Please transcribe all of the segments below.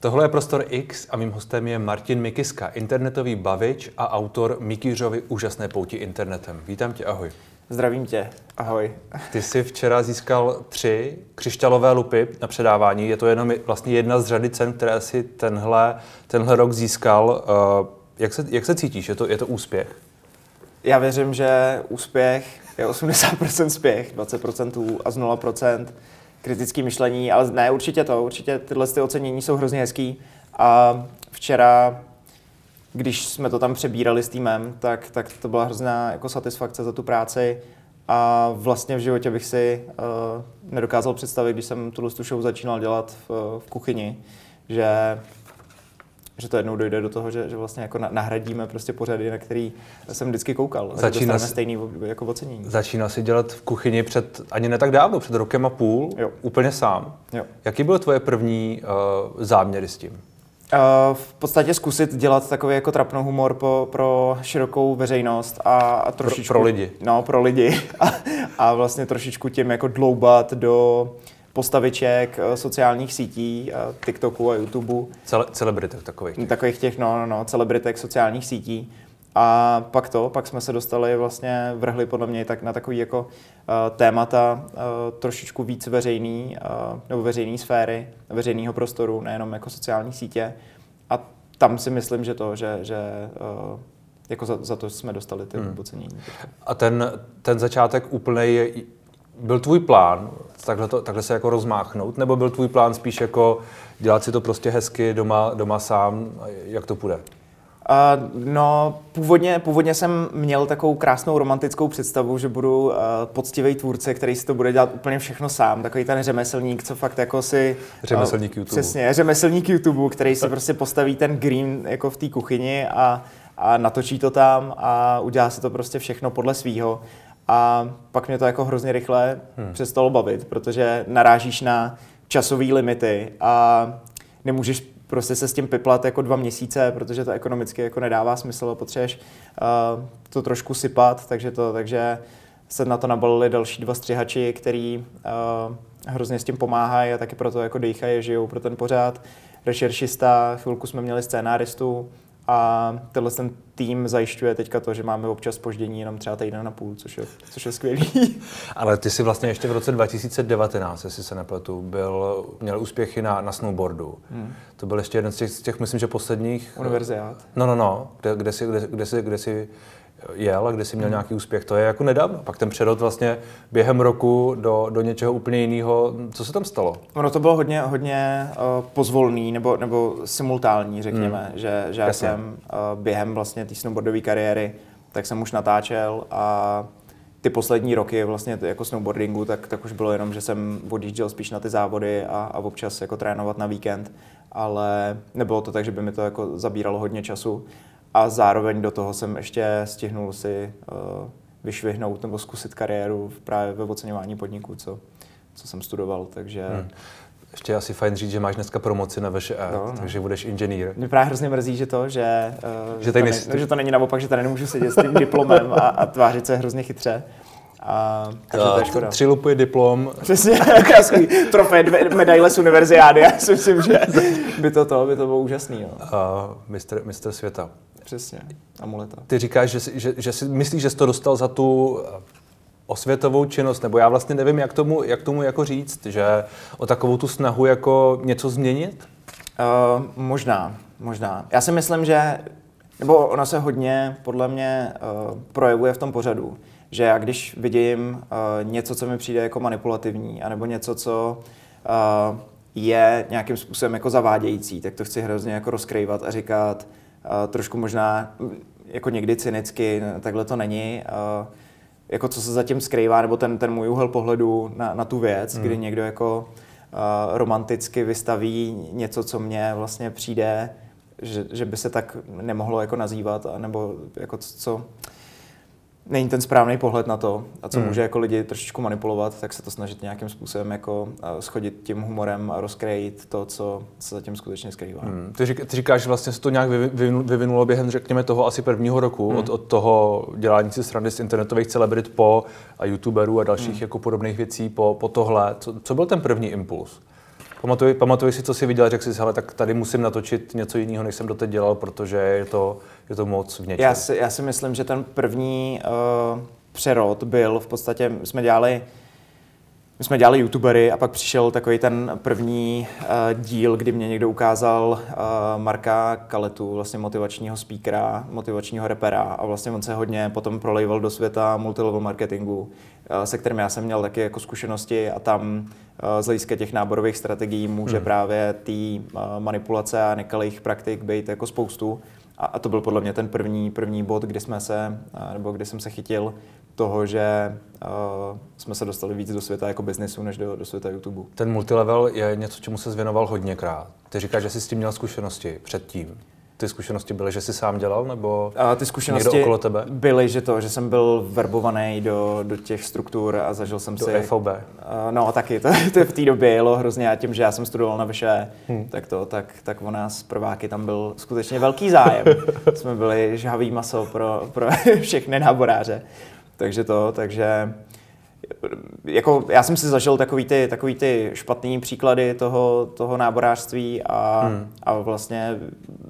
Tohle je Prostor X a mým hostem je Martin Mikiska, internetový bavič a autor Mikýřovy úžasné pouti internetem. Vítám tě, ahoj. Zdravím tě, ahoj. Ty jsi včera získal tři křišťálové lupy na předávání. Je to jenom vlastně jedna z řady cen, které si tenhle, tenhle rok získal. Eh, jak se, jak se cítíš? Je to, je to úspěch? Já věřím, že úspěch je 80% spěch, 20% a z 0% kritický myšlení, ale ne, určitě to, určitě tyhle ty ocenění jsou hrozně hezký. A včera, když jsme to tam přebírali s týmem, tak, tak to byla hrozná jako satisfakce za tu práci. A vlastně v životě bych si uh, nedokázal představit, když jsem tu show začínal dělat v, v kuchyni, že že to jednou dojde do toho, že, že vlastně jako nahradíme prostě pořady, na který jsem vždycky koukal. Začíná si, stejný jako ocenění. Začínal si dělat v kuchyni před ani ne tak dávno, před rokem a půl, jo. úplně sám. Jo. Jaký byl tvoje první uh, záměry s tím? Uh, v podstatě zkusit dělat takový jako trapnou humor po, pro širokou veřejnost a, a trošičku... Pro, pro lidi. No, pro lidi. A, a vlastně trošičku tím jako dloubat do postaviček eh, sociálních sítí, eh, TikToku a YouTubeu. Cele, celebritek takových. Těch. Takových těch, no, no, no, celebritek sociálních sítí. A pak to, pak jsme se dostali vlastně, vrhli podle mě tak na takový jako uh, témata uh, trošičku víc veřejný, uh, nebo veřejný sféry, veřejného prostoru, nejenom jako sociální sítě. A tam si myslím, že to, že, že uh, jako za, za to jsme dostali ty hmm. ocenění. A ten, ten začátek úplný je, byl tvůj plán takhle, to, takhle se jako rozmáchnout, nebo byl tvůj plán spíš jako dělat si to prostě hezky doma, doma sám, jak to půjde? Uh, no, původně, původně jsem měl takovou krásnou romantickou představu, že budu uh, poctivý tvůrce, který si to bude dělat úplně všechno sám. Takový ten řemeslník, co fakt jako si... Řemeslník uh, YouTube. Přesně, řemeslník YouTube, který si prostě postaví ten green jako v té kuchyni a, a natočí to tam a udělá si to prostě všechno podle svýho. A pak mě to jako hrozně rychle hmm. přestalo bavit, protože narážíš na časové limity a nemůžeš prostě se s tím piplat jako dva měsíce, protože to ekonomicky jako nedává smysl, potřebuješ uh, to trošku sypat, takže, to, takže se na to nabalili další dva střihači, který uh, hrozně s tím pomáhají a taky proto jako dejchají, žijou pro ten pořád. Rešeršista, chvilku jsme měli scénáristu, a tenhle ten tým zajišťuje teďka to, že máme občas spoždění jenom třeba týden na půl, což je, což je skvělý. Ale ty si vlastně ještě v roce 2019, jestli se nepletu, byl, měl úspěchy na, na snowboardu. Hmm. To byl ještě jeden z těch, z těch, myslím, že posledních... Univerziát. No, no, no, kde, kde, si, kde, kde, si, kde si jel a kde si měl hmm. nějaký úspěch, to je jako nedávno. Pak ten přerod vlastně během roku do, do něčeho úplně jiného. Co se tam stalo? Ono to bylo hodně, hodně uh, pozvolný nebo, nebo simultánní, řekněme, hmm. že, že já jsem uh, během vlastně té snowboardové kariéry, tak jsem už natáčel a ty poslední roky vlastně jako snowboardingu, tak, tak už bylo jenom, že jsem odjížděl spíš na ty závody a, a občas jako trénovat na víkend, ale nebylo to tak, že by mi to jako zabíralo hodně času a zároveň do toho jsem ještě stihnul si uh, vyšvihnout nebo zkusit kariéru právě ve oceňování podniků, co, co jsem studoval, takže... Hmm. Ještě asi fajn říct, že máš dneska promoci na VŠE, no, no. takže budeš inženýr. Mě právě hrozně mrzí, že to, že, uh, že, to, ne, že to není naopak, že tady nemůžu sedět s tím diplomem a, a tvářit se hrozně chytře. A, takže to je škoda. Tři lupy diplom. Přesně, krásný trofej, dvě medaile z univerziády. Já si myslím, že by to, to, by to bylo úžasný. Jo. Uh, mistr, mistr světa. Přesně, amuleta. Ty říkáš, že, že, že si myslíš, že jsi to dostal za tu eh, osvětovou činnost, nebo já vlastně nevím, jak tomu, jak tomu jako říct, že o takovou tu snahu jako něco změnit? Uh, možná, možná. Já si myslím, že, nebo ona se hodně, podle mě, uh, projevuje v tom pořadu, že já když vidím uh, něco, co mi přijde jako manipulativní, anebo něco, co uh, je nějakým způsobem jako zavádějící, tak to chci hrozně jako rozkrývat a říkat, trošku možná jako někdy cynicky, takhle to není. Jako co se zatím skrývá, nebo ten, ten můj úhel pohledu na, na tu věc, hmm. kdy někdo jako romanticky vystaví něco, co mně vlastně přijde, že, že by se tak nemohlo jako nazývat, nebo jako co, není ten správný pohled na to a co hmm. může jako lidi trošičku manipulovat, tak se to snažit nějakým způsobem jako schodit tím humorem a rozkrejit to, co se zatím skutečně skrývá. Hmm. Ty, řík, ty říkáš, že vlastně se to nějak vyvinulo během, řekněme, toho asi prvního roku, hmm. od, od toho dělání si strany z internetových celebrit po a youtuberů a dalších hmm. jako podobných věcí po, po tohle. Co, co byl ten první impuls? Pamatuj, pamatuj si, co jsi viděl, řekl jsi, ale tak tady musím natočit něco jiného, než jsem doteď dělal, protože je to, je to moc v něčem. Já si, já si myslím, že ten první uh, přerod byl v podstatě, jsme dělali my jsme dělali youtubery a pak přišel takový ten první uh, díl, kdy mě někdo ukázal uh, Marka Kaletu, vlastně motivačního speakera, motivačního repera a vlastně on se hodně potom prolejval do světa multilevel marketingu, uh, se kterým já jsem měl taky jako zkušenosti a tam uh, z hlediska těch náborových strategií může hmm. právě té uh, manipulace a nekalých praktik být jako spoustu. A, a to byl podle mě ten první, první bod, kdy jsme se, uh, nebo kdy jsem se chytil toho, že uh, jsme se dostali víc do světa jako biznesu, než do, do světa YouTube. Ten multilevel je něco, čemu se zvěnoval hodněkrát. Ty říkáš, že jsi s tím měl zkušenosti předtím. Ty zkušenosti byly, že jsi sám dělal, nebo a ty zkušenosti někdo okolo tebe? byly, že to, že jsem byl verbovaný do, do těch struktur a zažil jsem do si... FOB? Uh, no taky, to, to v té době jelo hrozně a tím, že já jsem studoval na vyše, hmm. tak to, tak, tak o nás prváky tam byl skutečně velký zájem. jsme byli žhavý maso pro, pro všechny náboráře. Takže to, takže jako já jsem si zažil takový ty, takový ty špatný příklady toho, toho náborářství a, hmm. a vlastně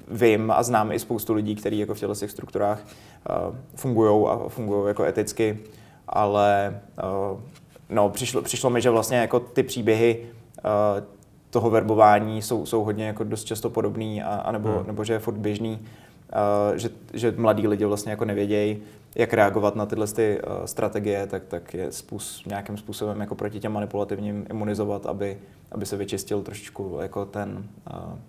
vím a znám i spoustu lidí, kteří jako v těchto těch strukturách uh, fungují a fungují jako eticky, ale uh, no, přišlo, přišlo mi, že vlastně jako ty příběhy uh, toho verbování jsou, jsou hodně jako dost často podobný a, a nebo, hmm. nebo že je furt běžný, uh, že, že mladí lidi vlastně jako nevědějí, jak reagovat na tyhle ty, uh, strategie, tak, tak je způsob, nějakým způsobem jako proti těm manipulativním imunizovat, aby, aby se vyčistil trošičku jako ten, uh,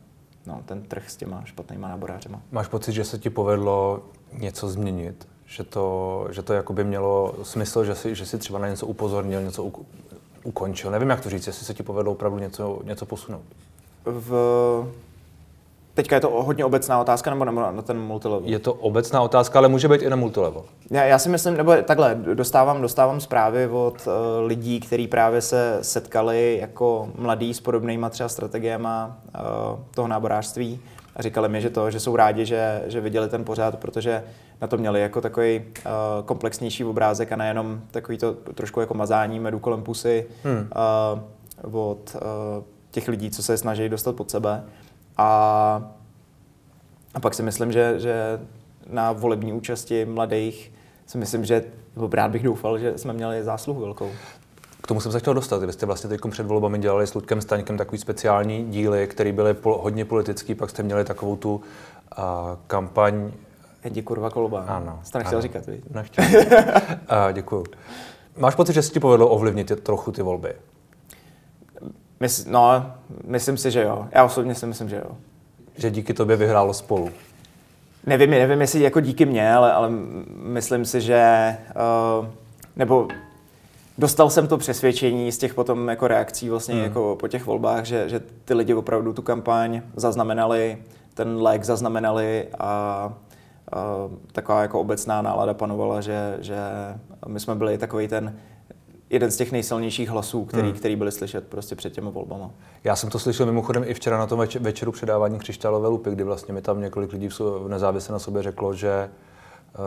no, ten trh s těma špatnýma náborářema. Máš pocit, že se ti povedlo něco změnit? Že to, že to jakoby mělo smysl, že si, že si třeba na něco upozornil, něco u, ukončil? Nevím, jak to říct, jestli se ti povedlo opravdu něco, něco posunout. V, Teďka je to hodně obecná otázka, nebo na ten multilevel? Je to obecná otázka, ale může být i na multilevel. Já, já si myslím, nebo takhle, dostávám, dostávám zprávy od uh, lidí, kteří právě se setkali jako mladí s podobnýma třeba strategiemi uh, toho náborářství a říkali mi, že to, že jsou rádi, že, že viděli ten pořád, protože na to měli jako takový uh, komplexnější obrázek a nejenom takový to trošku jako mazání medu kolem pusy hmm. uh, od uh, těch lidí, co se snaží dostat pod sebe. A, a pak si myslím, že, že na volební účasti mladých si myslím, že nebo rád bych doufal, že jsme měli zásluhu velkou. K tomu jsem se chtěl dostat. Vy jste vlastně teď před volbami dělali s Ludkem Staňkem takový speciální díly, které byly pol, hodně politický, pak jste měli takovou tu uh, kampaň Edi kurva kolba. Ano. Jste nechtěl ano. říkat, víš? Nechtěl. uh, děkuju. Máš pocit, že se ti povedlo ovlivnit trochu ty volby? Mys, no, myslím si, že jo. Já osobně si myslím, že jo. Že díky tobě vyhrálo spolu? Nevím, nevím, jestli jako díky mně, ale, ale myslím si, že uh, nebo dostal jsem to přesvědčení z těch potom jako reakcí vlastně hmm. jako po těch volbách, že, že ty lidi opravdu tu kampaň zaznamenali, ten like zaznamenali a uh, taková jako obecná nálada panovala, že, že my jsme byli takový ten jeden z těch nejsilnějších hlasů, který, hmm. který byly slyšet prostě před těmi volbami. Já jsem to slyšel mimochodem i včera na tom večeru předávání křišťálové lupy, kdy vlastně mi tam několik lidí nezávisle na sobě řeklo, že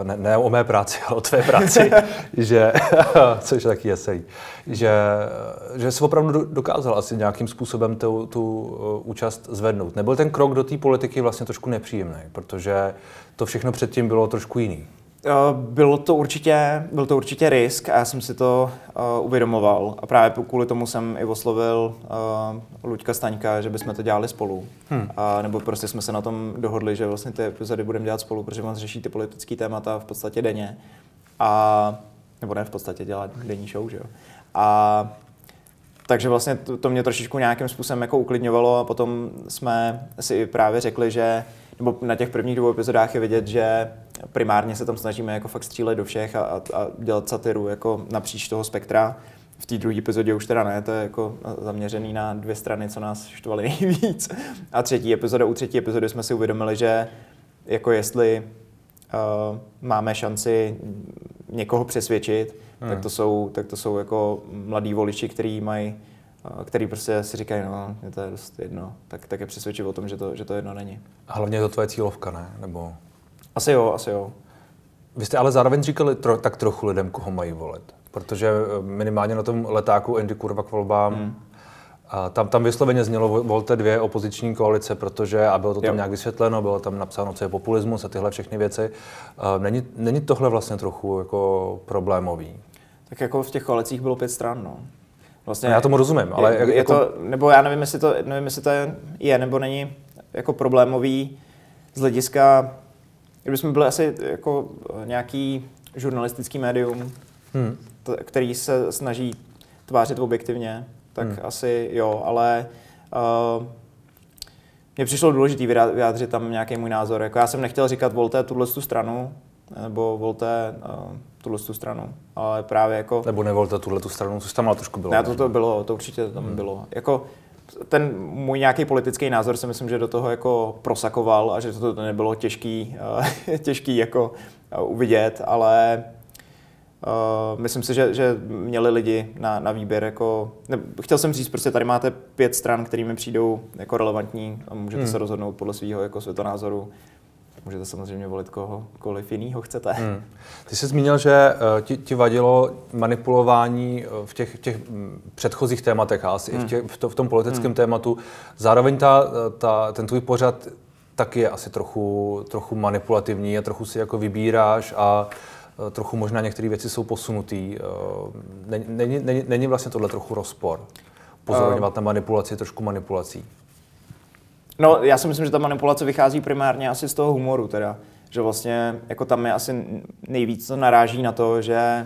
eh, ne, ne o mé práci, ale o tvé práci, že, což je taky že, že se opravdu dokázal asi nějakým způsobem tu, tu uh, účast zvednout. Nebyl ten krok do té politiky vlastně trošku nepříjemný, protože to všechno předtím bylo trošku jiný. Eh, bylo to určitě, byl to určitě risk a já jsem si to uh, uvědomoval a právě kvůli tomu jsem i oslovil uh, Luďka Staňka, že bychom to dělali spolu. Hmm. Uh, nebo prostě jsme se na tom dohodli, že vlastně ty epizody budeme dělat spolu, protože on řeší ty politické témata v podstatě denně. A, nebo ne v podstatě dělat denní show, že jo. A takže vlastně to, to mě trošičku nějakým způsobem jako uklidňovalo a potom jsme si právě řekli, že nebo na těch prvních dvou epizodách je vidět, že primárně se tam snažíme jako fakt střílet do všech a, a, a dělat satiru jako napříč toho spektra. V té druhé epizodě už teda ne, to je jako zaměřený na dvě strany, co nás štvaly nejvíc. A třetí epizoda, u třetí epizody jsme si uvědomili, že jako jestli uh, máme šanci někoho přesvědčit, hmm. tak to jsou, tak to jsou jako mladí voliči, kteří mají který prostě si říkají, no, je to je dost jedno, tak, tak je přesvědčit o tom, že to, že to jedno není. A hlavně je to tvoje cílovka, ne? Nebo... Asi jo, asi jo. Vy jste ale zároveň říkali tro, tak trochu lidem, koho mají volit. Protože eh, minimálně na tom letáku Andy Kurva k volbám hmm. A tam, tam vysloveně znělo volte dvě opoziční koalice, protože, a bylo to tam jo. nějak vysvětleno, bylo tam napsáno, co je populismus a tyhle všechny věci. Není, není tohle vlastně trochu jako problémový? Tak jako v těch koalicích bylo pět stran, no. Vlastně, já tomu rozumím, ale... Je, jako... to, nebo já nevím, jestli to, nevím, jestli to je, je nebo není jako problémový z hlediska, kdybychom byli asi jako nějaký žurnalistický médium, hmm. t- který se snaží tvářit objektivně, tak hmm. asi jo, ale uh, mně přišlo důležité vyjádřit tam nějaký můj názor. Jako já jsem nechtěl říkat, volte tuhle tu stranu, nebo volte uh, tuhle tu stranu, ale právě jako... Nebo nevolte tuhle tu stranu, což tam ale trošku bylo. Ne, to, to bylo, to určitě tam hmm. bylo. Jako ten můj nějaký politický názor si myslím, že do toho jako prosakoval a že to nebylo těžký, uh, těžký jako uh, uvidět, ale Uh, myslím si, že, že měli lidi na, na výběr jako... Ne, chtěl jsem říct, prostě tady máte pět stran, kterými přijdou jako relevantní a můžete hmm. se rozhodnout podle svého jako světonázoru. Můžete samozřejmě volit kohokoliv jiného chcete. Hmm. Ty jsi zmínil, že uh, ti, ti vadilo manipulování v těch, těch předchozích tématech a asi hmm. i v, těch, v, to, v tom politickém hmm. tématu. Zároveň ta, ta, ten tvůj pořad taky je asi trochu, trochu manipulativní a trochu si jako vybíráš a Eh, trochu možná některé věci jsou posunutý. Eh, není, není, není vlastně tohle trochu rozpor? Pozorňovat uh, na manipulaci trošku manipulací. No, já si myslím, že ta manipulace vychází primárně asi z toho humoru, teda. Že vlastně jako tam je asi nejvíc to naráží na to, že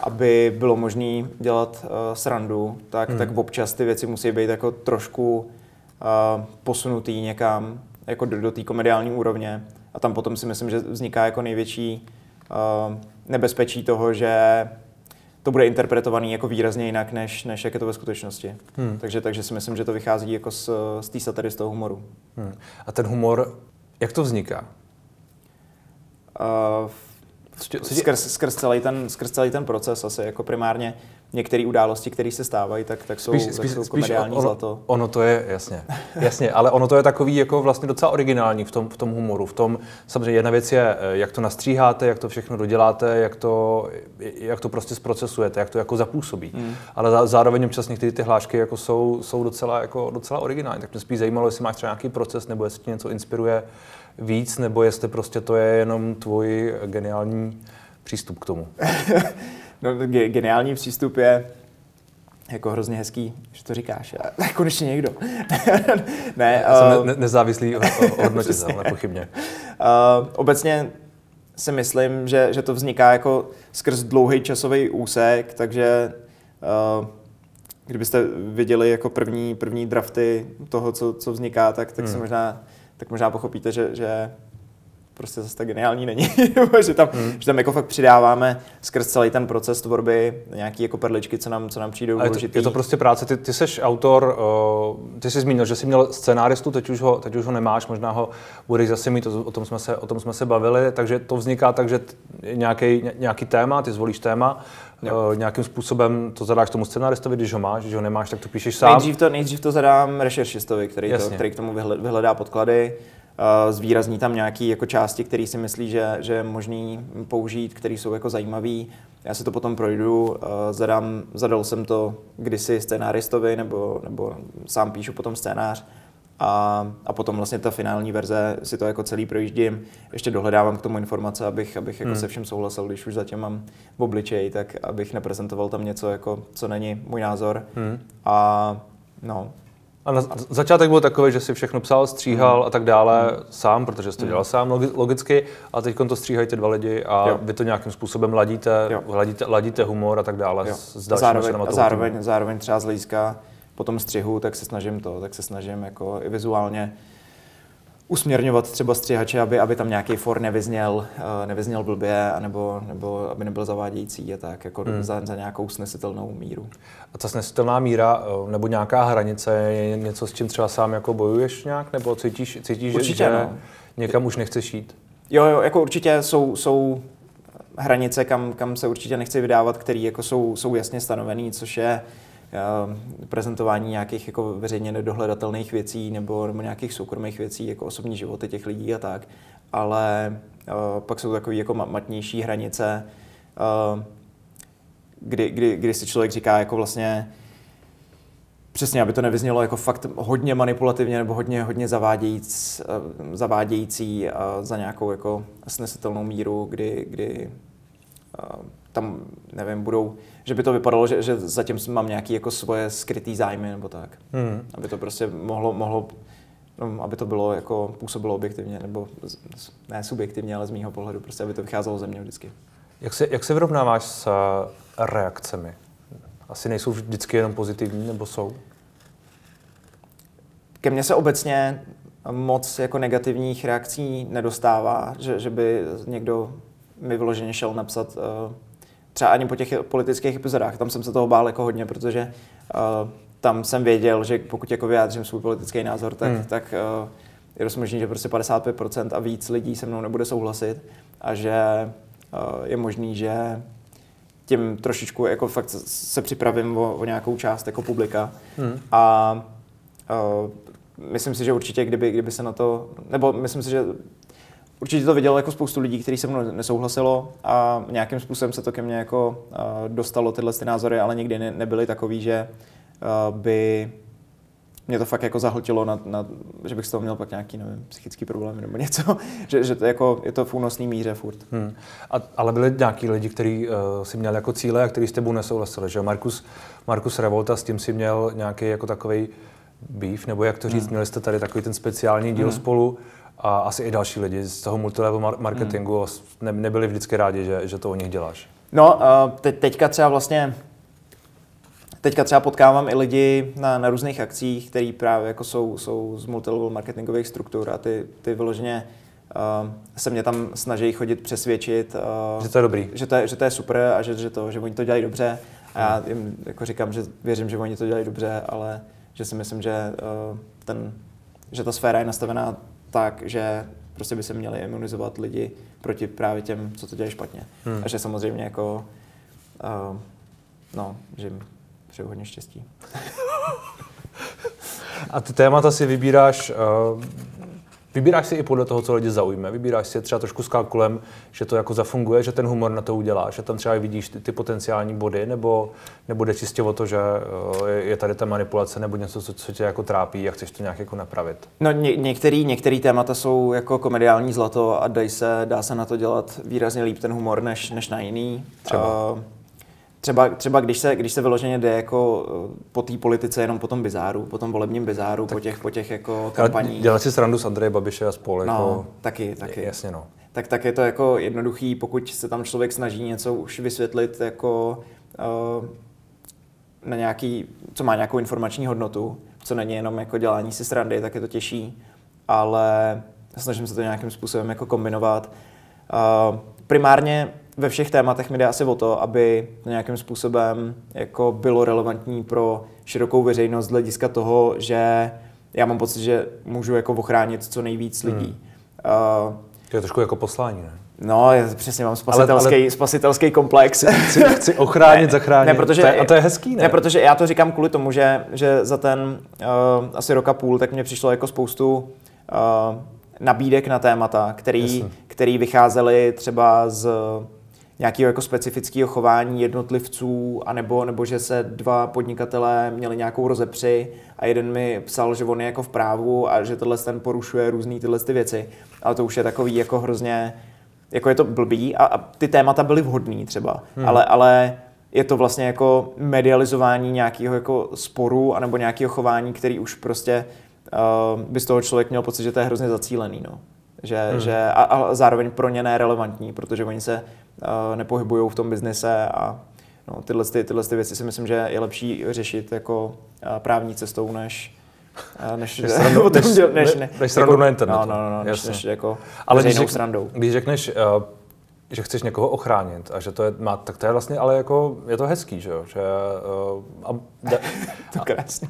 aby bylo možné dělat uh, srandu, tak, hmm. tak občas ty věci musí být jako trošku uh, posunutý někam, jako do, do té komediální úrovně. A tam potom si myslím, že vzniká jako největší Eh, nebezpečí toho, že to bude interpretovaný jako výrazně jinak, než, než jak je to ve skutečnosti. Hmm. Takže, takže si myslím, že to vychází jako z, z té satiry, z toho humoru. Hmm. A ten humor, jak to vzniká? Uh, skrz, skrz, celý ten, skrz celý ten proces asi jako primárně některé události, které se stávají, tak, tak jsou, spíš, tak jsou komediální ono, zlato. Ono to je, jasně, jasně, ale ono to je takový jako vlastně docela originální v tom, v tom humoru. V tom, samozřejmě jedna věc je, eh, jak to nastříháte, jak to všechno doděláte, jak to, jak to prostě zprocesujete, jak to jako zapůsobí. Mm. Ale zároveň občas některé ty hlášky jako jsou, jsou docela, jako, docela originální. Tak mě spíš zajímalo, jestli máš třeba nějaký proces, nebo jestli tě něco inspiruje víc, nebo jestli prostě to je jenom tvůj geniální přístup k tomu. no, geniální přístup je jako hrozně hezký, že to říkáš. A konečně někdo. ne, Já jsem ne- nezávislý hodnotit, nepochybně. Uh, obecně si myslím, že, že to vzniká jako skrz dlouhý časový úsek, takže uh, kdybyste viděli jako první, první drafty toho, co, co vzniká, tak, tak hmm. si možná tak možná pochopíte, že, že prostě zase tak geniální není, že, tam, hmm. že tam jako fakt přidáváme skrz celý ten proces tvorby nějaký jako perličky, co nám, co nám přijdou Ale důležitý. Je to prostě práce, ty, ty jsi autor, uh, ty jsi zmínil, že jsi měl scénáristu, teď už ho, teď už ho nemáš, možná ho budeš zase mít, o tom jsme se, o tom jsme se bavili, takže to vzniká tak, že nějaký, nějaký téma, ty zvolíš téma, Jo. Uh, nějakým způsobem to zadáš tomu scenáristovi, když ho máš, když ho nemáš, tak to píšeš sám. Nejdřív to, nejdřív to zadám rešeršistovi, který, to, který k tomu vyhledá podklady, zvýrazní tam nějaké jako části, které si myslí, že, že je možný použít, které jsou jako zajímavé. Já si to potom projdu, uh, zadám, zadal jsem to kdysi scénáristovi, nebo, nebo sám píšu potom scénář a, a potom vlastně ta finální verze si to jako celý projíždím. Ještě dohledávám k tomu informace, abych, abych jako hmm. se všem souhlasil, když už zatím mám v obličeji, tak abych neprezentoval tam něco, jako, co není můj názor. Hmm. A no, a na začátek byl takový, že si všechno psal, stříhal hmm. a tak dále hmm. sám, protože jsi to hmm. dělal sám logicky, a teď to stříhají ty dva lidi a jo. vy to nějakým způsobem ladíte, ladíte, ladíte humor a tak dále jo. s, s zároveň, a zároveň, zároveň třeba z hlediska po tom střihu, tak se snažím to, tak se snažím jako i vizuálně usměrňovat třeba střihače, aby, aby tam nějaký for nevyzněl, uh, nevyzněl blbě, anebo, nebo aby nebyl zavádějící a tak, jako hmm. za, za nějakou snesitelnou míru. A ta snesitelná míra eh, nebo nějaká hranice je něco, s čím třeba sám jako bojuješ nějak, nebo cítíš, cítíš určitě, že no. někam už nechceš jít? Jo, jo, jako určitě jsou, jsou hranice, kam, kam se určitě nechci vydávat, které jako jsou, jsou jasně stanovené, což je Eh, prezentování nějakých jako veřejně nedohledatelných věcí nebo, nebo nějakých soukromých věcí, jako osobní životy těch lidí a tak. Ale uh, pak jsou takové jako matnější hranice, uh, kdy, kdy, kdy si člověk říká jako vlastně Přesně, aby to nevyznělo jako fakt hodně manipulativně nebo hodně, hodně zavádějíc, eh, zavádějící za nějakou jako snesitelnou míru, kdy, kdy tam, nevím, budou, že by to vypadalo, že, že zatím mám nějaký jako svoje skrytý zájmy nebo tak. Hmm. Aby to prostě mohlo, mohlo no, aby to bylo jako působilo objektivně, nebo ne subjektivně, ale z mýho pohledu, prostě aby to vycházelo ze mě vždycky. Jak se, jak se vyrovnáváš s reakcemi? Asi nejsou vždycky jenom pozitivní, nebo jsou? Ke mně se obecně moc jako negativních reakcí nedostává, že, že by někdo mi vyloženě šel napsat uh, třeba ani po těch politických epizodách. Tam jsem se toho bál jako hodně, protože uh, tam jsem věděl, že pokud jako vyjádřím svůj politický názor, tak, hmm. tak uh, je dost možný, že prostě 55% a víc lidí se mnou nebude souhlasit a že uh, je možný, že tím trošičku jako fakt se připravím o, o nějakou část jako publika. Hmm. A uh, myslím si, že určitě, kdyby, kdyby se na to, nebo myslím si, že určitě to vidělo jako spoustu lidí, kteří se mnou nesouhlasilo a nějakým způsobem se to ke mně jako uh, dostalo tyhle ty názory, ale nikdy ne, nebyly takový, že uh, by mě to fakt jako zahltilo, na, na, že bych z toho měl pak nějaký, nevím, psychický problém nebo něco, že, že to jako, je to v únosný míře furt. Hmm. A, ale byli nějaký lidi, kteří uh, si měl jako cíle a kteří s tebou nesouhlasili, že Markus, Markus Revolta, s tím si měl nějaký jako takový beef, nebo jak to říct, hmm. měli jste tady takový ten speciální díl hmm. spolu a asi i další lidi z toho multilevel marketingu hmm. ne, nebyli vždycky rádi, že, že to o nich děláš. No, te, teďka třeba vlastně Teďka třeba potkávám i lidi na, na různých akcích, který právě jako jsou, jsou z multilevel marketingových struktur a ty, ty vyloženě uh, se mě tam snaží chodit přesvědčit, uh, že to je dobrý. Že to je, že to je super a že, že, to, že oni to dělají dobře. A já jim jako říkám, že věřím, že oni to dělají dobře, ale že si myslím, že, uh, ten, že ta sféra je nastavená tak, že prostě by se měli imunizovat lidi proti právě těm, co to dělají špatně. Hmm. A že samozřejmě jako, uh, no, že jim přeju hodně štěstí. A ty témata si vybíráš uh, Vybíráš si i podle toho, co lidi zaujme. Vybíráš si třeba trošku s kalkulem, že to jako zafunguje, že ten humor na to udělá, že tam třeba vidíš ty, ty potenciální body, nebo, nebo jde čistě o to, že eh, je tady ta manipulace nebo něco, co, co tě jako trápí a chceš to nějak jako napravit. No ně, některý, některý témata jsou jako komediální zlato a dá se, dá se na to dělat výrazně líp ten humor než, než na jiný. Třeba. Uh, Třeba, třeba když, se, když se vyloženě jde jako eh, po té politice, jenom po tom bizáru, po tom volebním bizáru, tak, po těch, po těch jako kampaních. Dělat si srandu s Andreje Babiše a spolu. No, jako, taky, taky. Jasně, no. Tak, tak je to jako jednoduchý, pokud se tam člověk snaží něco už vysvětlit jako uh, na nějaký, co má nějakou informační hodnotu, co není jenom jako dělání si srandy, tak je to těžší, ale snažím se to nějakým způsobem jako kombinovat. Uh, primárně ve všech tématech mi jde asi o to, aby to nějakým způsobem jako bylo relevantní pro širokou veřejnost z hlediska toho, že já mám pocit, že můžu jako ochránit co nejvíc lidí. Hmm. Uh, to je trošku jako poslání, ne? No, já přesně mám spasitelský, ale, ale... spasitelský komplex. Chci, chci ochránit, ne, zachránit. Ne, protože, to je, a to je hezký, ne? Ne, protože já to říkám kvůli tomu, že, že za ten uh, asi roka půl, tak mě přišlo jako spoustu uh, nabídek na témata, který, který vycházely třeba z nějakého jako specifického chování jednotlivců, anebo, nebo že se dva podnikatelé měli nějakou rozepři a jeden mi psal, že on je jako v právu a že tohle ten porušuje různé tyhle ty věci. Ale to už je takový jako hrozně, jako je to blbý a, a ty témata byly vhodný třeba, hmm. ale, ale je to vlastně jako medializování nějakého jako sporu anebo nějakého chování, který už prostě uh, by z toho člověk měl pocit, že to je hrozně zacílený. No. Že, hmm. že, a, a zároveň pro ně nerelevantní, protože oni se uh, nepohybují v tom biznise a no, tyhle, ty, tyhle ty věci si myslím, že je lepší řešit jako uh, právní cestou, než než, než, srandu, než, než, než, než srandu jako, na internetu. No, no, no, než, než jako Ale když, srandou. Když řekneš, uh, že chceš někoho ochránit a že to je, má, tak to je vlastně, ale jako, je to hezký, že jo, že, uh, a, da.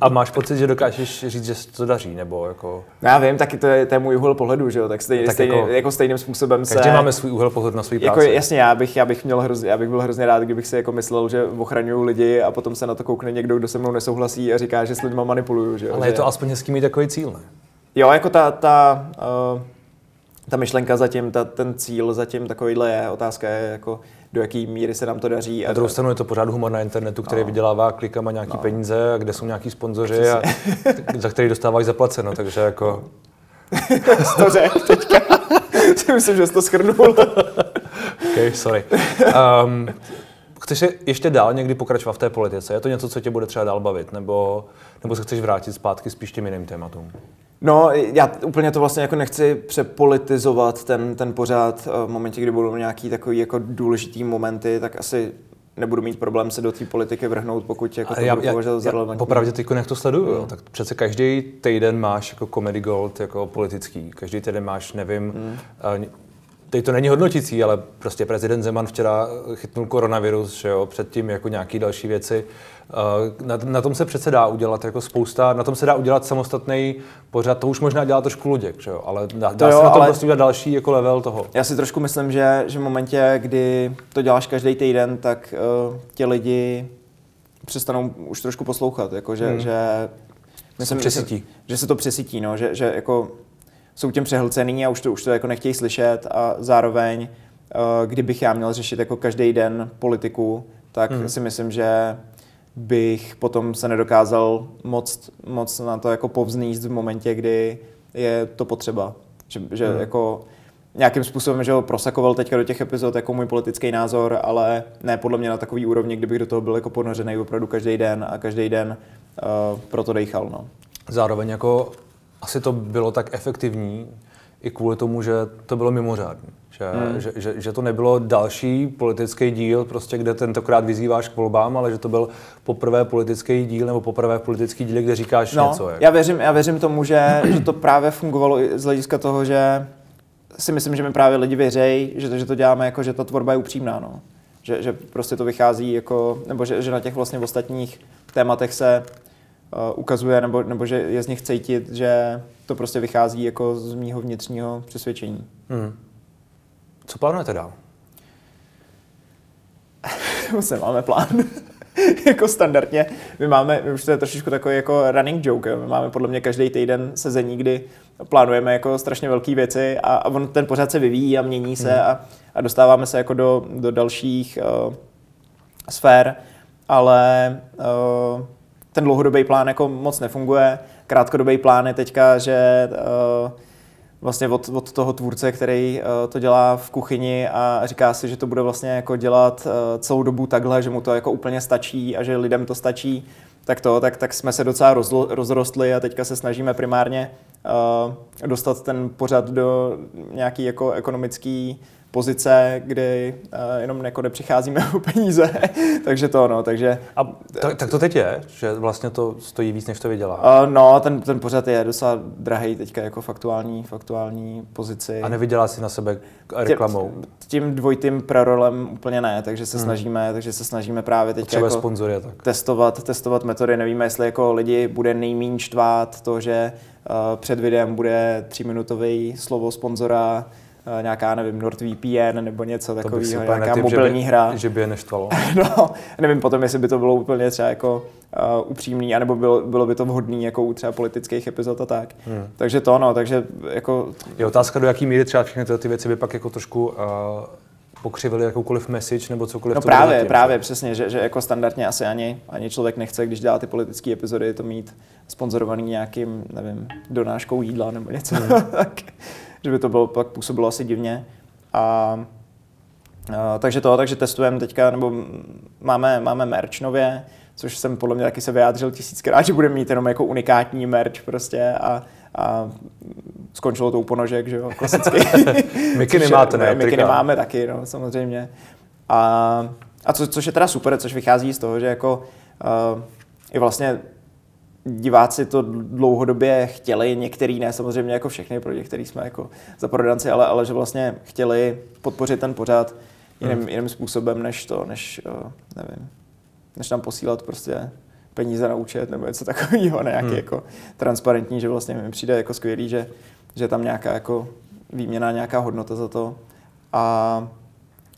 A, a, máš pocit, že dokážeš říct, že se to daří, nebo jako... Já vím, taky to je, to je můj úhel pohledu, že jo, tak, stejně, tak stejně, jako, jako, stejným způsobem se... Každý máme svůj úhel pohledu na svůj jako, práci. Jasně, já bych, já bych měl hrozně, já bych byl hrozně rád, kdybych si jako myslel, že ochraňuju lidi a potom se na to koukne někdo, kdo se mnou nesouhlasí a říká, že s lidmi manipuluju, že jo. Ale že... je to aspoň hezký mít takový cíl, ne? Jo, jako ta, ta uh, ta myšlenka zatím, ta, ten cíl zatím takovýhle je. Otázka je, jako, do jaký míry se nám to daří. A druhou stranu je to pořád humor na internetu, který no. vydělává klikama nějaký no. peníze, a kde jsou nějaký sponzoři, a, za který dostávají zaplaceno, takže jako... to teďka. Myslím, že jsi to schrnul. OK, sorry. Um, chceš ještě dál někdy pokračovat v té politice? Je to něco, co tě bude třeba dál bavit? Nebo, nebo se chceš vrátit zpátky spíš těm jiným tématům? No, já úplně to vlastně jako nechci přepolitizovat ten, ten pořád eh, v momentě, kdy budou nějaký takový jako důležitý momenty, tak asi nebudu mít problém se do té politiky vrhnout, pokud jako to já, budu považovat za relevantní. Popravdě teď jak to sleduju, mm. tak přece každý týden máš jako comedy gold jako politický, každý týden máš, nevím, mm. Teď to není hodnotící, ale prostě prezident Zeman včera chytnul koronavirus, že jo, předtím jako nějaké další věci. Eh, na, na, tom se přece dá udělat jako spousta, na tom se dá udělat samostatný pořad, to už možná dělá trošku Luděk, že jo? ale dá, dá to jo, se na tom prostě udělat další jako level toho. Já si trošku myslím, že, že v momentě, kdy to děláš každý týden, tak uh, ti lidi přestanou už trošku poslouchat, jako že, hmm. že myslím, že, že se to přesytí, no, že, že jako jsou tím přehlcený a už to, už to jako nechtějí slyšet a zároveň, uh, kdybych já měl řešit jako každý den politiku, tak hmm. si myslím, že bych potom se nedokázal moc, moc na to jako povzníst v momentě, kdy je to potřeba. Že, že hmm. jako nějakým způsobem, že ho prosakoval teďka do těch epizod jako můj politický názor, ale ne podle mě na takový úrovni, kdybych do toho byl jako ponořený opravdu každý den a každý den uh, proto dejchal. No. Zároveň jako asi to bylo tak efektivní i kvůli tomu, že to bylo mimořádné. Že, hmm. že, že, že to nebylo další politický díl, prostě, kde tentokrát vyzýváš k volbám, ale že to byl poprvé politický díl nebo poprvé politický díl, kde říkáš no, něco. Jak. Já, věřím, já věřím tomu, že, že to právě fungovalo i z hlediska toho, že si myslím, že mi právě lidi věřejí, že to, že to děláme jako, že ta tvorba je upřímná. No. Že, že prostě to vychází jako, nebo že, že na těch vlastně ostatních tématech se ukazuje, nebo, nebo že je z nich cítit, že to prostě vychází jako z mýho vnitřního přesvědčení. Hmm. Co plánujete dál? se máme plán. jako standardně. My máme, my už to je trošičku takový jako running joke, my máme podle mě každý týden sezení, kdy plánujeme jako strašně velké věci a, a on ten pořád se vyvíjí a mění se hmm. a, a dostáváme se jako do, do dalších uh, sfér, ale uh, ten dlouhodobý plán jako moc nefunguje. Krátkodobý plán je teďka, že uh, vlastně od, od toho tvůrce, který uh, to dělá v kuchyni a říká si, že to bude vlastně jako dělat uh, celou dobu takhle, že mu to jako úplně stačí a že lidem to stačí, tak to, tak, tak jsme se docela rozlo, rozrostli a teďka se snažíme primárně uh, dostat ten pořad do nějaký jako ekonomický pozice, kdy uh, jenom jako nepřicházíme o peníze, takže to, no, takže... A tak, tak to teď je, že vlastně to stojí víc, než to vydělá? Uh, no, ten, ten pořad je docela drahý teďka jako faktuální, faktuální pozici. A nevydělá si na sebe reklamou? Tím, tím dvojitým prerolem úplně ne, takže se hmm. snažíme, takže se snažíme právě teď jako sponzory, tak. testovat, testovat metody, nevíme, jestli jako lidi bude nejméně štvát to, že uh, před videem bude tříminutový slovo sponzora, Eh, nějaká, nevím, NordVPN nebo něco takového, nějaká netým, mobilní že by, hra. Že by je neštvalo. no, nevím potom, jestli by to bylo úplně třeba jako uh, upřímný, anebo bylo, bylo by to vhodné jako u třeba politických epizod a tak. Hmm. Takže to, no, takže jako... Je otázka, do jaký míry třeba všechny ty věci by pak jako trošku uh, pokřivili jakoukoliv message nebo cokoliv. No právě, zatím, právě, přesně, že, že jako standardně asi ani, ani člověk nechce, když dělá ty politické epizody, to mít sponzorovaný nějakým, nevím, donáškou jídla nebo něco. Hmm. že by to bylo, pak působilo asi divně. A, a takže to, takže testujeme teďka, nebo máme, máme merch nově, což jsem podle mě taky se vyjádřil tisíckrát, že budeme mít jenom jako unikátní merch prostě a, a skončilo to u ponožek, že jo, klasicky. Mikiny máte, ne? Mikiny máme taky, no, samozřejmě. A, a co, což je teda super, což vychází z toho, že jako uh, i vlastně diváci to dlouhodobě chtěli, některý ne, samozřejmě jako všechny, pro některý jsme jako za prodanci, ale, ale že vlastně chtěli podpořit ten pořád jiným, hmm. jiným způsobem, než to, než, eh, nevím, než tam posílat prostě peníze na účet nebo něco takového, nějaký hmm. jako transparentní, že vlastně mi přijde jako skvělý, že, že tam nějaká jako výměna, nějaká hodnota za to. A,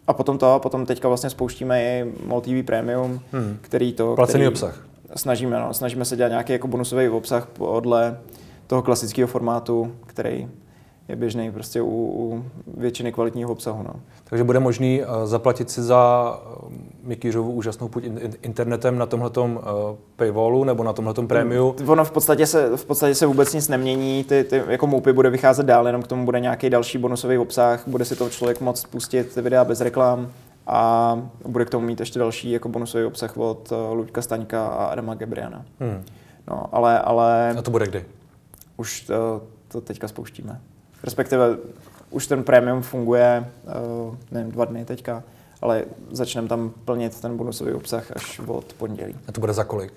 a potom to, potom teďka vlastně spouštíme i MolTV Premium, hmm. který to... Placený který, obsah snažíme, no, snažíme se dělat nějaký jako bonusový obsah podle toho klasického formátu, který je běžný prostě u, u většiny kvalitního obsahu. No. Takže bude možný uh, zaplatit si za uh, Mikýřovu úžasnou in, internetem na tomhletom uh, paywallu nebo na tomhletom prémiu? Ono v podstatě se, v podstatě se vůbec nic nemění, ty, ty jako moupy bude vycházet dál, jenom k tomu bude nějaký další bonusový obsah, bude si to člověk moct pustit videa bez reklam a bude k tomu mít ještě další jako bonusový obsah od uh, Luďka Staňka a Adama Gebriana. Hmm. No, ale, ale... A to bude kdy? Už to, to teďka spouštíme. Respektive už ten premium funguje, uh, nevím, dva dny teďka, ale začneme tam plnit ten bonusový obsah až od pondělí. A to bude za kolik?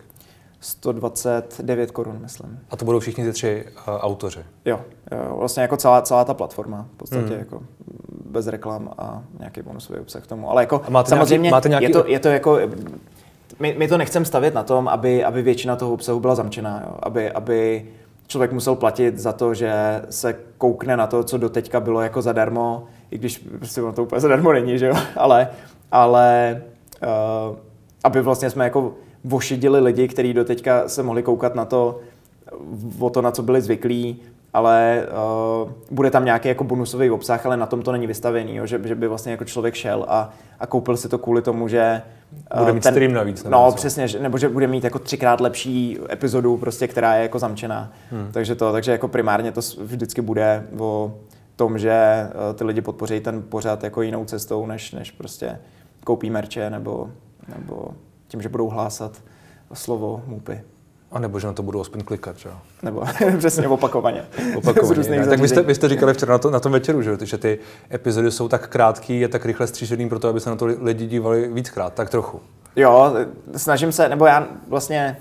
129 korun, myslím. A to budou všichni ty tři uh, autoři? Jo, jo, vlastně jako celá, celá ta platforma, v podstatě mm. jako bez reklam a nějaký bonusový obsah k tomu. Ale jako a máte samozřejmě nějaký, máte nějaký... je, to, je to jako my, my to nechceme stavět na tom, aby, aby většina toho obsahu byla zamčená, jo? Aby, aby člověk musel platit za to, že se koukne na to, co doteďka bylo jako zadarmo, i když prostě to úplně zadarmo není, že jo? ale, ale uh, aby vlastně jsme jako vošidili lidi, kteří doteďka se mohli koukat na to, o to, na co byli zvyklí, ale uh, bude tam nějaký jako bonusový obsah, ale na tom to není vystavený, jo? Že, že by vlastně jako člověk šel a, a koupil si to kvůli tomu, že uh, bude mít ten, stream navíc. No, co? přesně, že, nebo že bude mít jako třikrát lepší epizodu, prostě, která je jako zamčená. Hmm. Takže to, takže jako primárně to vždycky bude o tom, že uh, ty lidi podpoří ten pořád jako jinou cestou, než, než prostě koupí merče nebo, nebo tím, že budou hlásat slovo můpy. A nebo že na to budou aspoň klikat, že jo? Nebo přesně opakovaně. opakovaně. tak vy jste, vy jste říkali včera na, to, na tom večeru, že, že ty epizody jsou tak krátké, je tak rychle střížený pro to, aby se na to lidi dívali víckrát, tak trochu. Jo, snažím se, nebo já vlastně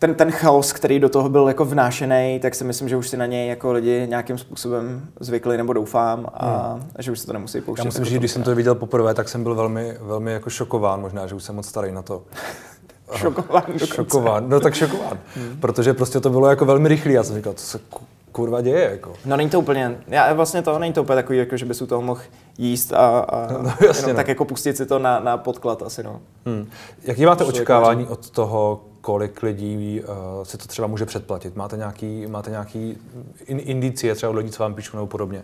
ten, ten chaos, který do toho byl jako vnášený, tak si myslím, že už si na něj jako lidi nějakým způsobem zvykli, nebo doufám, a hmm. že už se to nemusí pouštět. Já musím jako říct, když jsem to viděl poprvé, tak jsem byl velmi, velmi jako šokován, možná, že už jsem moc starý na to. šokován dokonce. Šokován, no tak šokován. Hmm. Protože prostě to bylo jako velmi rychlé. Já jsem říkal, co se kurva děje. Jako. No není to úplně, já vlastně to není to úplně takový, jako, že by si toho mohl jíst a, a no, jasně, jenom no. tak jako pustit si to na, na podklad asi. No. Hmm. Jaký máte očekávání od toho, kolik lidí uh, si to třeba může předplatit? Máte nějaký, máte nějaký in, indicie třeba od lidí, co vám píšou nebo podobně?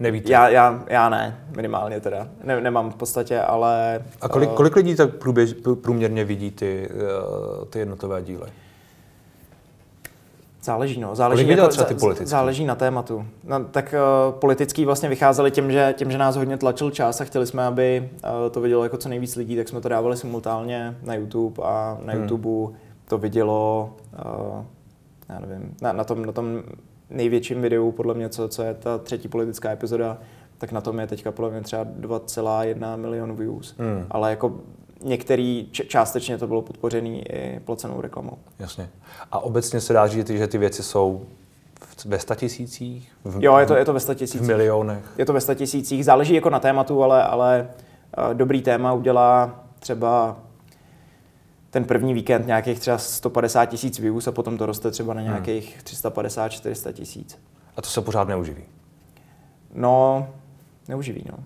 Nevíte? Já, já, já ne, minimálně teda. Ne, nemám v podstatě, ale... A kolik, eh, kolik lidí tak průběž, průměrně vidí ty, uh, ty jednotové díly? Záleží, no. Záleží, jako, třeba ty politický? záleží na tématu. No, tak uh, politický vlastně vycházeli tím že, tím, že nás hodně tlačil čas a chtěli jsme, aby uh, to vidělo jako co nejvíc lidí, tak jsme to dávali simultánně na YouTube a na hmm. YouTube to vidělo, uh, já nevím, na, na, tom, na tom největším videu, podle mě, co, co je ta třetí politická epizoda, tak na tom je teďka podle mě třeba 2,1 milion views. Hmm. Ale jako některý částečně to bylo podpořený i placenou reklamou. Jasně. A obecně se dá říct, že ty věci jsou ve statisících? V, jo, je to, je to ve statisících. V milionech? Je to ve statisících. Záleží jako na tématu, ale, ale uh, dobrý téma udělá třeba ten první víkend nějakých třeba 150 tisíc views a potom to roste třeba na hmm. nějakých hmm. 350-400 tisíc. A to se pořád neuživí? No, neuživí. No.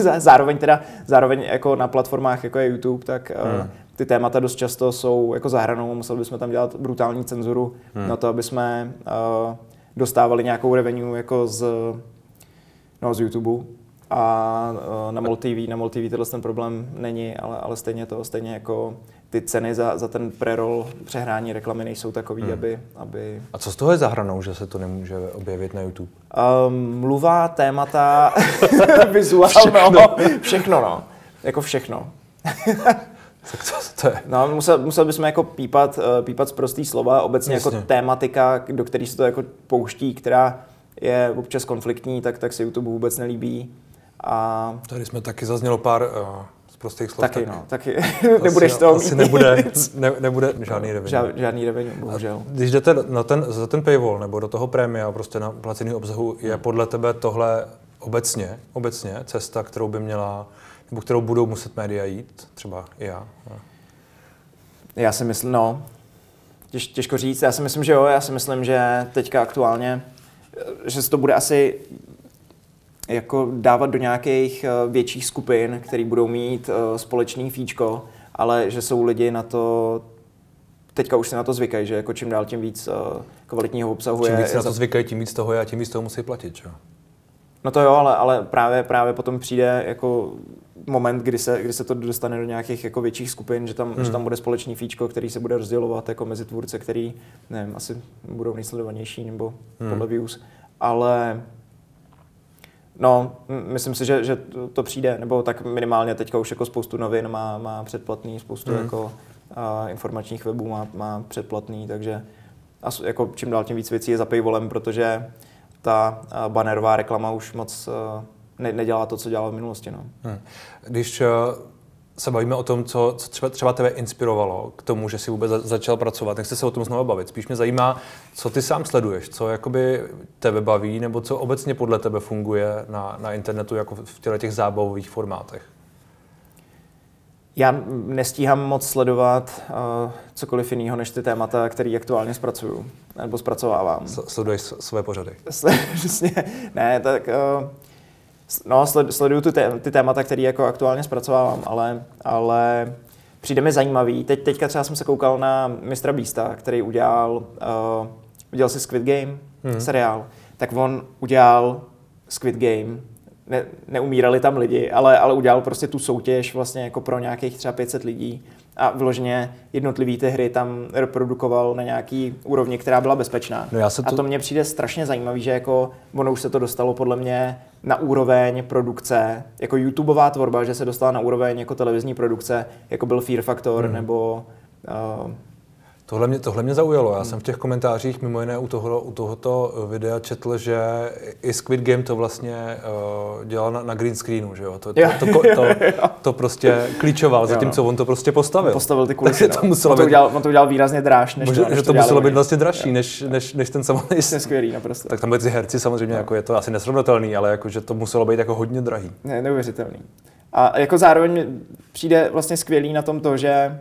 zároveň teda, zároveň jako na platformách jako je YouTube, tak eh, hmm. ty témata dost často jsou jako zahranou, museli bychom tam dělat brutální cenzuru hmm. na to, aby jsme uh, dostávali nějakou revenue jako z, no, z YouTube. A uh, na MOL TV, na MOL TV tenhle ten problém není, ale, ale stejně to, stejně jako ty ceny za, za ten prerol přehrání reklamy nejsou takový, hmm. aby, aby... A co z toho je za hranou, že se to nemůže objevit na YouTube? Um, mluva, témata, vizuál, všechno. No, všechno, no. Jako všechno. tak to, to je. No, musel, musel bychom jako pípat, uh, pípat z prostý slova, obecně jako Jasně. jako tématika, do které se to jako pouští, která je občas konfliktní, tak, tak se YouTube vůbec nelíbí. A... Tady jsme taky zaznělo pár uh, prostých slov. Taky, tak no, taky. nebudeš to Asi nebude, ne, nebude žádný revenue. Žád, žádný revenue, bohužel. A když jdete na ten, za ten paywall nebo do toho prémia, prostě na placený obsahu, je hmm. podle tebe tohle obecně, obecně cesta, kterou by měla, nebo kterou budou muset média jít, třeba i já? Já si myslím, no, těž, těžko říct, já si myslím, že jo, já si myslím, že teďka aktuálně, že se to bude asi jako dávat do nějakých eh, větších skupin, které budou mít eh, společný fíčko, ale že jsou lidi na to teďka už se na to zvykají, že jako čím dál tím víc uh, kvalitního obsahu Čím je... víc se je na to zvykají, tím víc toho je a tím víc toho musí platit, čo? No to jo, ale, ale právě, právě potom přijde jako moment, kdy se, kdy se to dostane do nějakých jako větších skupin, že tam, hmm. že tam bude společný fíčko, který se bude rozdělovat jako mezi tvůrce, který, nevím, asi budou nejsledovanější nebo hmm. podle views, ale no, myslím si, že, že to, to přijde, nebo tak minimálně teďka už jako spoustu novin má, má předplatný, spoustu Hmm. hmm. jako a, informačních webů má, má předplatný, takže a jako čím dál tím víc věcí je za paywallem, protože ta bannerová reklama už moc ne, nedělá to, co dělala v minulosti. No. Hm. Když eh, se bavíme o tom, co, co třeba, třeba tebe inspirovalo k tomu, že jsi vůbec za, začal pracovat, nechci se o tom znovu bavit. Spíš mě zajímá, co ty sám sleduješ, co jakoby tebe baví, nebo co obecně podle tebe funguje na, na internetu jako v těchto těch zábavových formátech. Já nestíhám moc sledovat uh, cokoliv jiného než ty témata, které aktuálně zpracuju nebo zpracovávám. S- Sleduješ své pořady. Přesně, ne, tak uh, no, sled, sleduju ty, té, ty témata, které jako aktuálně zpracovávám, ale, ale přijde mi zajímavý. Teď, teďka třeba jsem se koukal na Mistra Beasta, který udělal, uh, udělal si Squid Game, hmm. seriál, tak on udělal Squid Game, ne, neumírali tam lidi, ale, ale udělal prostě tu soutěž vlastně jako pro nějakých třeba 500 lidí a vyloženě jednotlivý ty hry tam reprodukoval na nějaký úrovni, která byla bezpečná. No já se A to- to mně přijde strašně zajímavý, že jako ono už se to dostalo podle mě na úroveň produkce, jako YouTubeová tvorba, že se dostala na úroveň jako televizní produkce, jako byl Fear Factor Hmm. nebo uh, Tohle mě, tohle mě zaujalo. Já jsem v těch komentářích mimo jiné u, toho, u tohoto videa četl, že i Squid Game to vlastně uh, dělal na, na green screenu, že jo? To, to, to, to, to, to prostě klíčoval, zatímco on to prostě postavil. postavil ty kulisy. Takže to no. muselo on, to být, udělal, on to udělal výrazně dráž, než možná, to, než že to dělali muselo být vlastně dražší, než, než, než ten samotný. Přesně skvělý, naprosto. Tak tam byli ty herci samozřejmě, jako je to asi nesrovnatelný, ale jako, že to muselo být jako hodně drahý. Ne, neuvěřitelný. A jako zároveň přijde vlastně skvělý na tom to, že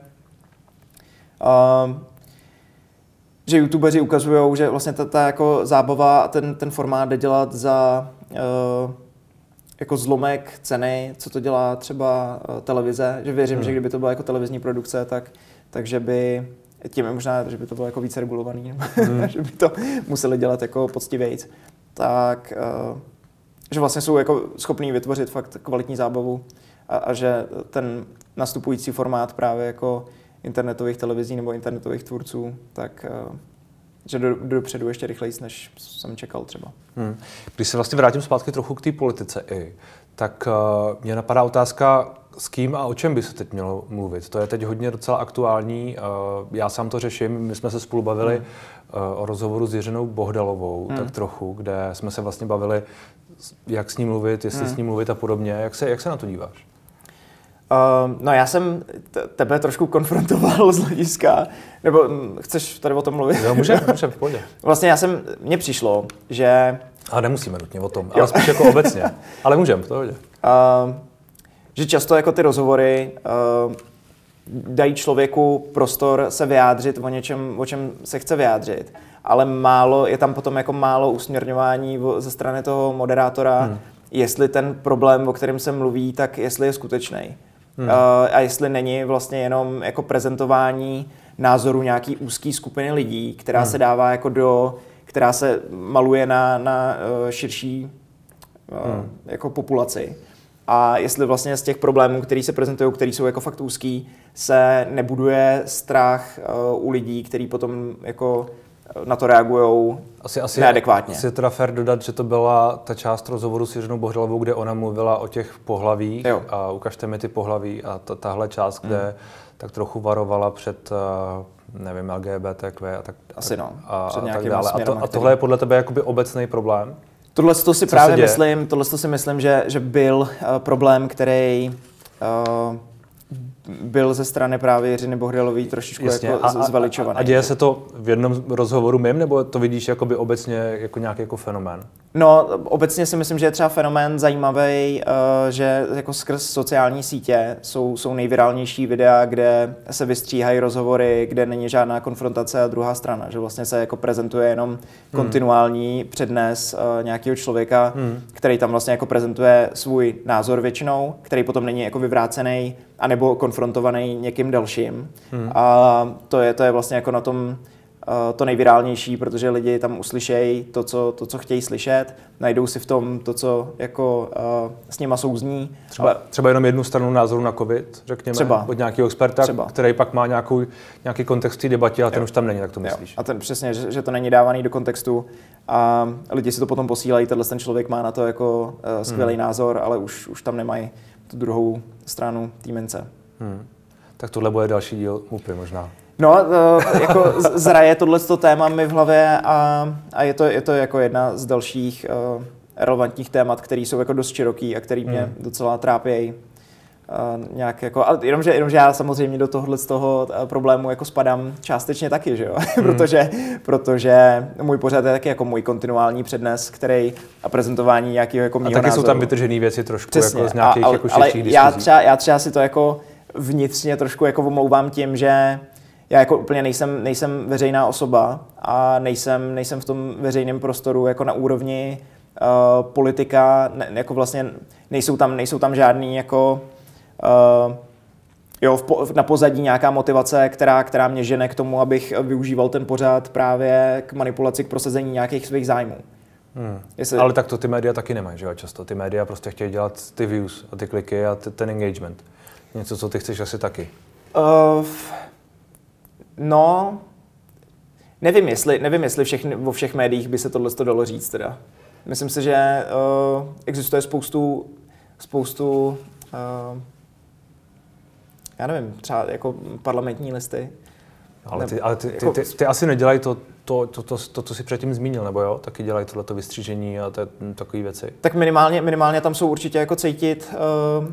uh, že youtubeři ukazují, že vlastně ta, ta jako zábava a ten, ten formát jde dělat za uh, jako zlomek ceny, co to dělá třeba uh, televize, že věřím, Hmm. že kdyby to byla jako televizní produkce, tak takže by tím je možná, že by to bylo jako více regulovaný, Hmm. že by to museli dělat jako poctivějc, tak uh, že vlastně jsou jako schopní vytvořit fakt kvalitní zábavu a, a že ten nastupující formát právě jako internetových televizí nebo internetových tvůrců, tak uh, že do, do dopředu ještě rychleji, než jsem čekal třeba. Hmm. Když se vlastně vrátím zpátky trochu k té politice i, tak uh, mě napadá otázka, s kým a o čem by se teď mělo mluvit. To je teď hodně docela aktuální. Uh, já sám to řeším. My jsme se spolu bavili hmm. uh, o rozhovoru s Jiřinou Bohdalovou, hmm. tak trochu, kde jsme se vlastně bavili, jak s ní mluvit, jestli hmm. s ní mluvit a podobně. Jak se, jak se na to díváš? Uh, no já jsem tebe trošku konfrontoval z hlediska, nebo hm, chceš tady o tom mluvit? Jo, může, může, v pohodě. Vlastně já jsem, mně přišlo, že Ale nemusíme nutně o tom, ale spíš jako obecně. Ale můžeme, v pohodě. Uh, že často jako ty rozhovory uh, dají člověku prostor se vyjádřit o něčem, o čem se chce vyjádřit, ale málo, je tam potom jako málo usměrňování ze strany toho moderátora, hmm. jestli ten problém, o kterém se mluví, tak jestli je skutečný. Hmm. Uh, a jestli není vlastně jenom jako prezentování názoru nějaký úzký skupiny lidí, která hmm. se dává jako do, která se maluje na, na uh, širší hmm. jako populaci. A jestli vlastně z těch problémů, které se prezentují, které jsou jako fakt úzký, se nebuduje strach u lidí, kteří potom jako na to reagují Asi, asi, neadekvátně. Asi je teda fér dodat, že to byla ta část rozhovoru s Jiřinou Bohdalovou, kde ona mluvila o těch pohlaví Jo. a ukažte mi ty pohlaví a ta, tahle část, kde Hmm. tak trochu varovala před, eh, nevím, LGBTQ a tak, Asi no, a, před a tak dále. A, to, a tohle je podle tebe jakoby obecný problém? Tohle to si Co právě myslím, tohle to si myslím, že, že byl uh, problém, který uh, byl ze strany právě Jiřiny Bohdalový trošičku jako z- zveličovaný. a děje se to v jednom rozhovoru mým, nebo to vidíš jakoby obecně jako nějaký jako fenomén? No, obecně si myslím, že je třeba fenomén zajímavý, uh, že jako skrz sociální sítě jsou, jsou nejvirálnější videa, kde se vystříhají rozhovory, kde není žádná konfrontace a druhá strana, že vlastně se jako prezentuje jenom hmm. kontinuální přednes uh, nějakého člověka, hmm. který tam vlastně jako prezentuje svůj názor většinou, který potom není jako vyvrácený anebo konfrontovaný někým dalším. Hmm. A to je, to je vlastně jako na tom Eh, to nejvirálnější, protože lidi tam uslyšejí to co, to, co chtějí slyšet, najdou si v tom to, co jako uh, s nima souzní. Třeba, ale... třeba jenom jednu stranu názoru na COVID, řekněme, třeba. od nějakého experta, třeba. který pak má nějakou, nějaký kontext v té debatě a ten jo. už tam není, tak to myslíš. Jo. A ten přesně, že, že to není dávaný do kontextu a lidi si to potom posílají, tenhle ten člověk má na to jako uh, skvělý hmm. názor, ale už, už tam nemají tu druhou stranu týmence. Hmm. Tak tohle bude další díl úplně možná. No, to, jako zraje tohle téma mi v hlavě a, a je, to, je to jako jedna z dalších uh, relevantních témat, které jsou jako dost široký a který mě mm. docela trápějí. Uh, nějak jako, ale jenomže, jenomže já samozřejmě do tohohle z toho eh, problému jako spadám částečně taky, že jo? Mm. protože, protože můj pořad je taky jako můj kontinuální přednes, který a prezentování nějakého jako A taky názoru. jsou tam vytržené věci trošku Přesně. jako z nějakých a, ale, jako ale já třeba, já třeba si to jako vnitřně trošku jako omlouvám tím, že já jako úplně nejsem, nejsem veřejná osoba a nejsem, nejsem v tom veřejném prostoru jako na úrovni uh, politika, ne, jako vlastně nejsou tam, nejsou tam žádný jako uh, jo, po, na pozadí nějaká motivace, která, která mě žene k tomu, abych využíval ten pořád právě k manipulaci, k prosazení nějakých svých zájmů. Hmm. Jestli... Ale tak to ty média taky nemají, že jo, často. Ty média prostě chtějí dělat ty views a ty kliky a ten engagement. Něco, co ty chceš asi taky. Uh, No, nevím, jestli, nevím, jestli všechny, vo všech médiích by se tohle dalo říct teda. Myslím si, že uh, existuje spoustu, spoustu uh, já nevím, třeba jako parlamentní listy. Ale ty, ale ty, ty, jako ty, ty asi nedělají to, to, to, to, to, co jsi předtím zmínil, nebo jo? Taky dělají tohleto vystřížení a takové věci. Tak minimálně, minimálně tam jsou určitě jako cítit uh,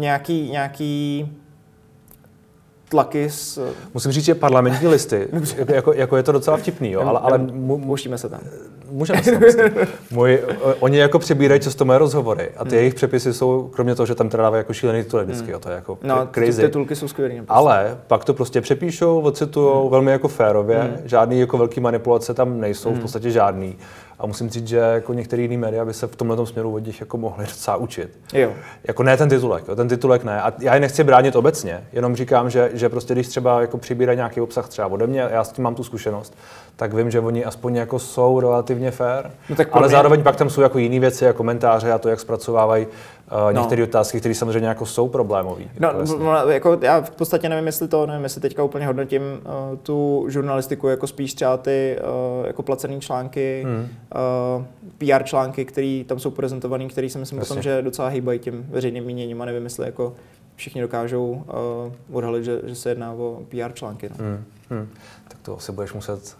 nějaký, nějaký tlaky s... Musím říct, že parlamentní listy, jako, jako je to docela vtipný, jo, ale, ale mu, se tam. Můžeme se Můj, oni jako přebírají často moje rozhovory a ty hmm. jejich přepisy jsou, kromě toho, že tam teda dávají jako šílený tituly vždycky, hmm. to je jako no, crazy. Ty titulky jsou skvělé. Ale pak to prostě přepíšou, ocitujou hmm. velmi jako férově, hmm. žádný jako velký manipulace tam nejsou, hmm. v podstatě žádný. A musím říct, že jako některé jiné média by se v tomhle směru od nich jako mohli docela učit. Jo. Jako ne ten titulek, jo, ten titulek ne. A já je nechci bránit obecně, jenom říkám, že, že prostě když třeba jako přibírají nějaký obsah třeba ode mě, já s tím mám tu zkušenost, tak vím, že oni aspoň jako jsou relativně fair, no tak ale mě... zároveň pak tam jsou jako jiné věci, jako komentáře a to, jak zpracovávají uh, některé no. otázky, které samozřejmě jako jsou problémové. No, jako, no, jako já v podstatě nevím, jestli to, nevím, jestli teďka úplně hodnotím uh, tu žurnalistiku jako spíš třeba ty uh, jako placené články, hmm. uh, PR články, které tam jsou prezentované, které si myslím potom, že docela hýbají tím veřejným míněním a nevím, jestli jako všichni dokážou uh, odhalit, že, že se jedná o PR články. No. Hmm. Hmm. To asi budeš muset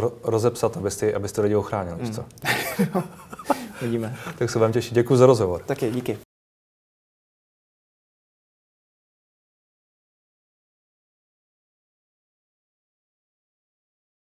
uh, rozepsat, abyste, abyste lidi ochránil, hmm. co? Vidíme. tak se vám těší. Děkuji za rozhovor. Taky, díky.